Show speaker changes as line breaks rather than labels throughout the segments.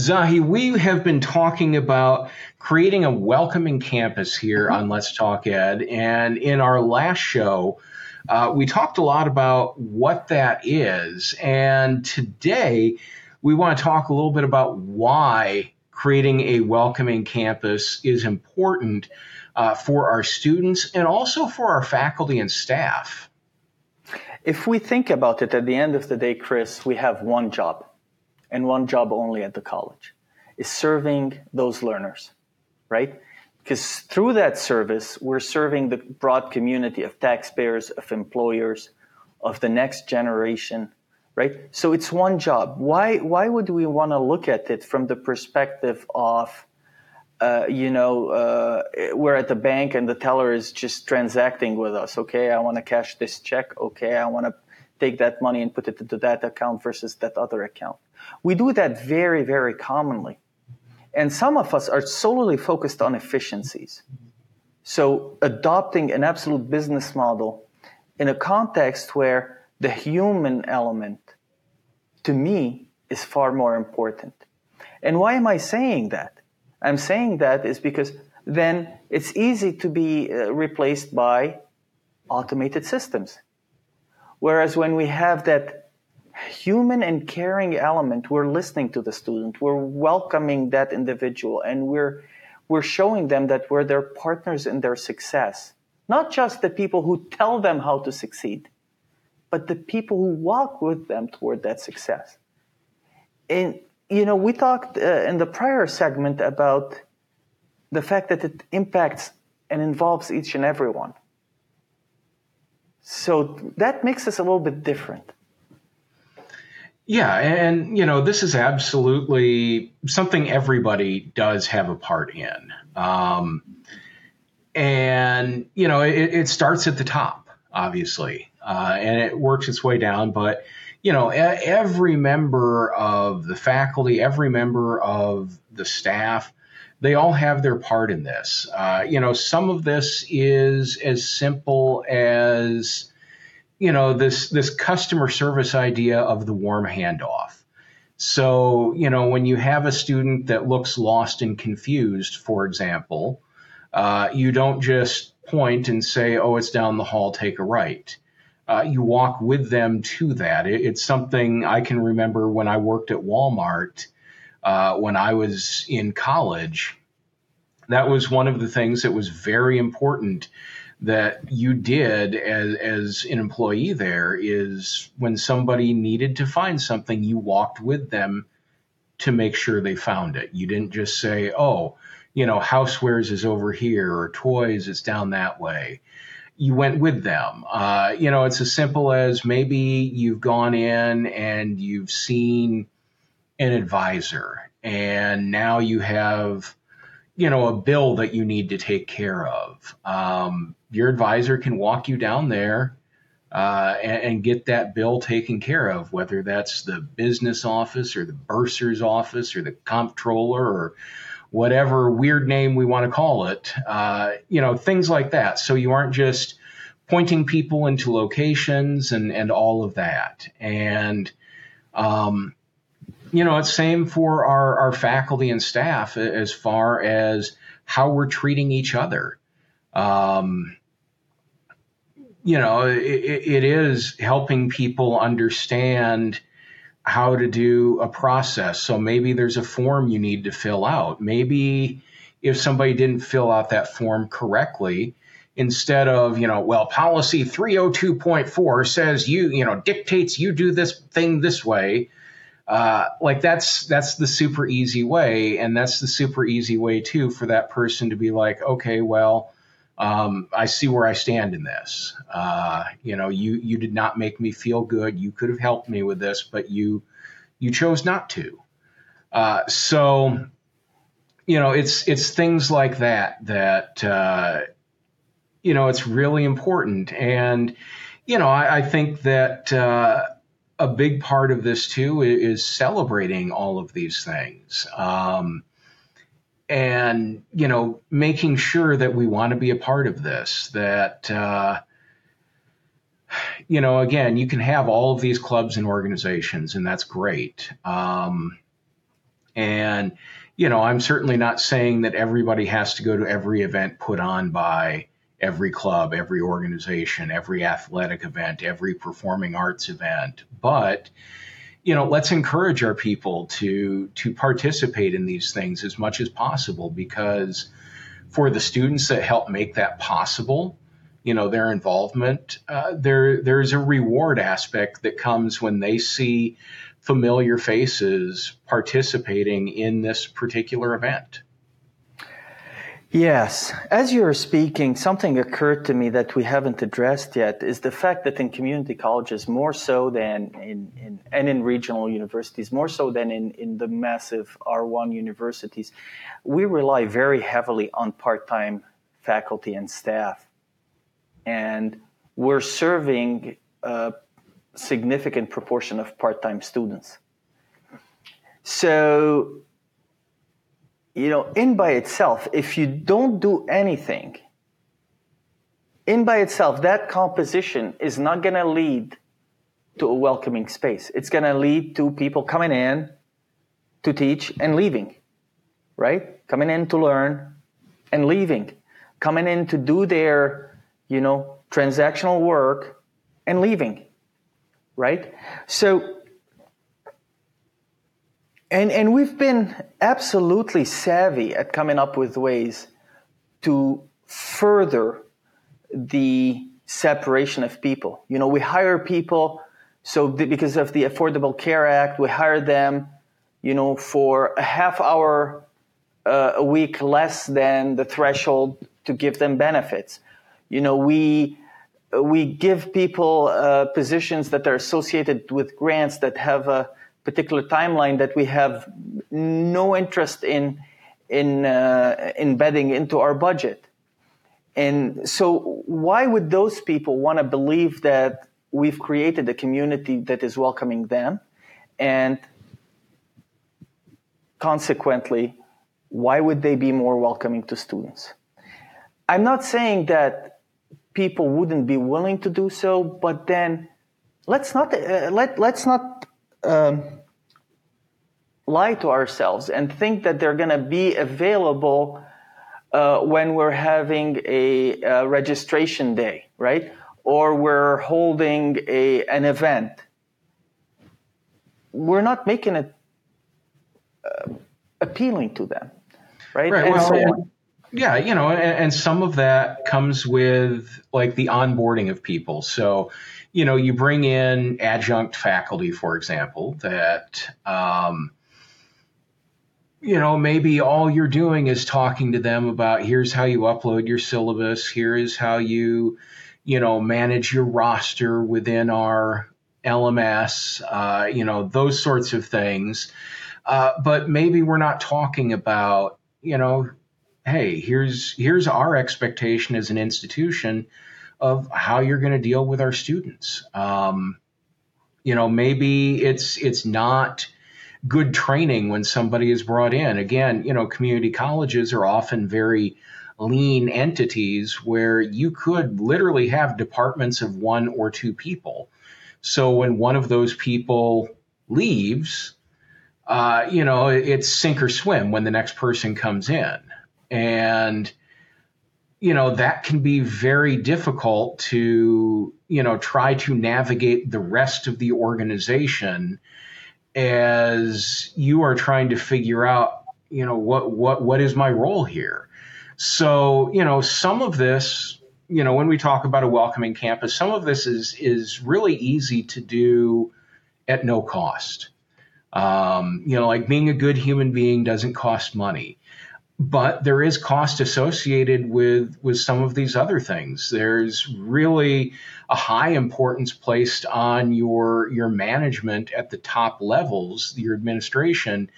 Zahi, we have been talking about creating a welcoming campus here mm-hmm. on Let's Talk Ed. And in our last show, uh, we talked a lot about what that is. And today, we want to talk a little bit about why creating a welcoming campus is important uh, for our students and also for our faculty and staff.
If we think about it, at the end of the day, Chris, we have one job and one job only at the college is serving those learners, right? Because through that service, we're serving the broad community of taxpayers, of employers, of the next generation, right? So it's one job. Why, why would we want to look at it from the perspective of, uh, you know, uh, we're at the bank and the teller is just transacting with us. Okay, I want to cash this check. Okay, I want to take that money and put it into that account versus that other account. We do that very, very commonly. And some of us are solely focused on efficiencies. So adopting an absolute business model in a context where the human element to me is far more important. And why am I saying that? I'm saying that is because then it's easy to be uh, replaced by automated systems. Whereas when we have that human and caring element, we're listening to the student, we're welcoming that individual, and we're we're showing them that we're their partners in their success. Not just the people who tell them how to succeed, but the people who walk with them toward that success. And you know, we talked uh, in the prior segment about the fact that it impacts and involves each and every one. So that makes us a little bit different.
Yeah, and you know, this is absolutely something everybody does have a part in. Um, and you know, it, it, starts at the top, obviously, uh, and it works its way down. But you know, every member of the faculty, every member of the staff, they all have their part in this. Uh, you know, some of this is as simple as, you know, this this customer service idea of the warm handoff. So, you know, when you have a student that looks lost and confused, for example, uh, you don't just point and say, "Oh, it's down the hall. Take a right." Uh, you walk with them to that. It, it's something I can remember when I worked at Walmart uh, when I was in college, that was one of the things that was very important that you did as, as an employee there is when somebody needed to find something, you walked with them to make sure they found it. You didn't just say, oh, you know, housewares is over here or toys is down that way. You went with them. Uh, you know, it's as simple as maybe you've gone in and you've seen an advisor and now you have you know a bill that you need to take care of um, your advisor can walk you down there uh, and, and, get that bill taken care of whether that's the business office or the bursar's office or the comptroller or whatever weird name we want to call it uh, you know things like that so you aren't just pointing people into locations and and all of that and um, you know, it's same for our, our faculty and staff as far as how we're treating each other. Um, you know, it, it is helping people understand how to do a process. So maybe there's a form you need to fill out. Maybe if somebody didn't fill out that form correctly, instead of, you know, well, policy 302.4 says you, you know, dictates you do this thing this way uh, like that's that's the super easy way, and that's the super easy way too for that person to be like, okay, well, um, I see where I stand in this. Uh, you know, you you did not make me feel good. You could have helped me with this, but you you chose not to. Uh, so, you know, it's it's things like that that uh, you know it's really important, and you know, I, I think that uh, a big part of this too is celebrating all of these things. Um, and you know making sure that we want to be a part of this that uh, you know again you can have all of these clubs and organizations and that's great um, And, you know, I'm certainly not saying that everybody has to go to every event put on by every club, every organization, every athletic event, every performing arts event. But, you know, let's encourage our people to to participate in these things as much as possible because for the students that help make that possible, you know, their involvement, uh, there there's a reward aspect that comes when they see familiar faces participating in this particular event.
Yes. As you were speaking, something occurred to me that we haven't addressed yet is the fact that in community colleges, more so than in, in and in regional universities, more so than in, in the massive R1 universities, we rely very heavily on part time faculty and staff. And we're serving a significant proportion of part time students. So you know, in by itself, if you don't do anything, in by itself, that composition is not going to lead to a welcoming space. It's going to lead to people coming in to teach and leaving, right? Coming in to learn and leaving, coming in to do their, you know, transactional work and leaving, right? So and, and we've been absolutely savvy at coming up with ways to further the separation of people. You know, we hire people, so because of the Affordable Care Act, we hire them, you know, for a half hour uh, a week less than the threshold to give them benefits. You know, we we give people uh, positions that are associated with grants that have a particular timeline that we have no interest in in uh, embedding into our budget. And so, why would those people want to believe that we've created a community that is welcoming them? And consequently, why would they be more welcoming to students? I'm not saying that people wouldn't be willing to do so, but then let's not uh, let let's not um, lie to ourselves and think that they're going to be available uh, when we're having a, a, registration day, right? Or we're holding a, an event. We're not making it uh, appealing to them, right?
Right. well, so, yeah, you know, and, and, some of that comes with like the onboarding of people. So, you know, you bring in adjunct faculty, for example, that, um, you know, maybe all you're doing is talking to them about here's how you upload your syllabus, here is how you, you know, manage your roster within our LMS, uh, you know, those sorts of things. Uh, but maybe we're not talking about, you know, hey, here's here's our expectation as an institution of how you're going to deal with our students. Um, you know, maybe it's it's not good training when somebody is brought in. Again, you know, community colleges are often very lean entities where you could literally have departments of one or two people. So when one of those people leaves, uh, you know, it's sink or swim when the next person comes in. And you know, that can be very difficult to, you know, try to navigate the rest of the organization as you are trying to figure out, you know, what, what, what is my role here? So, you know, some of this, you know, when we talk about a welcoming campus, some of this is, is really easy to do at no cost. Um, you know, like being a good human being doesn't cost money but there is cost associated with with some of these other things. There's really a high importance placed on your your management at the top levels, your administration,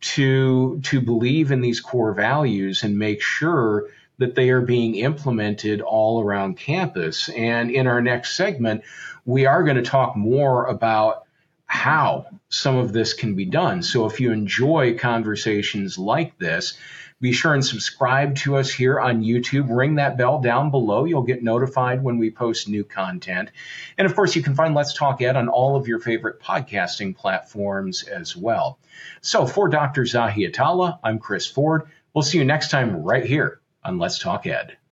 to to believe in these core values and make sure that they are being implemented all around campus. And in our next segment, we are going to talk more about how some of this can be done. So if you enjoy conversations like this, Be sure and subscribe to us here on YouTube. Ring that bell down below. You'll get notified when we post new content. And of course, you can find Let's Talk Ed on all of your favorite podcasting platforms as well. So for Dr. Zahi Atallah, I'm Chris Forde. We'll see you next time right here on Let's Talk Ed.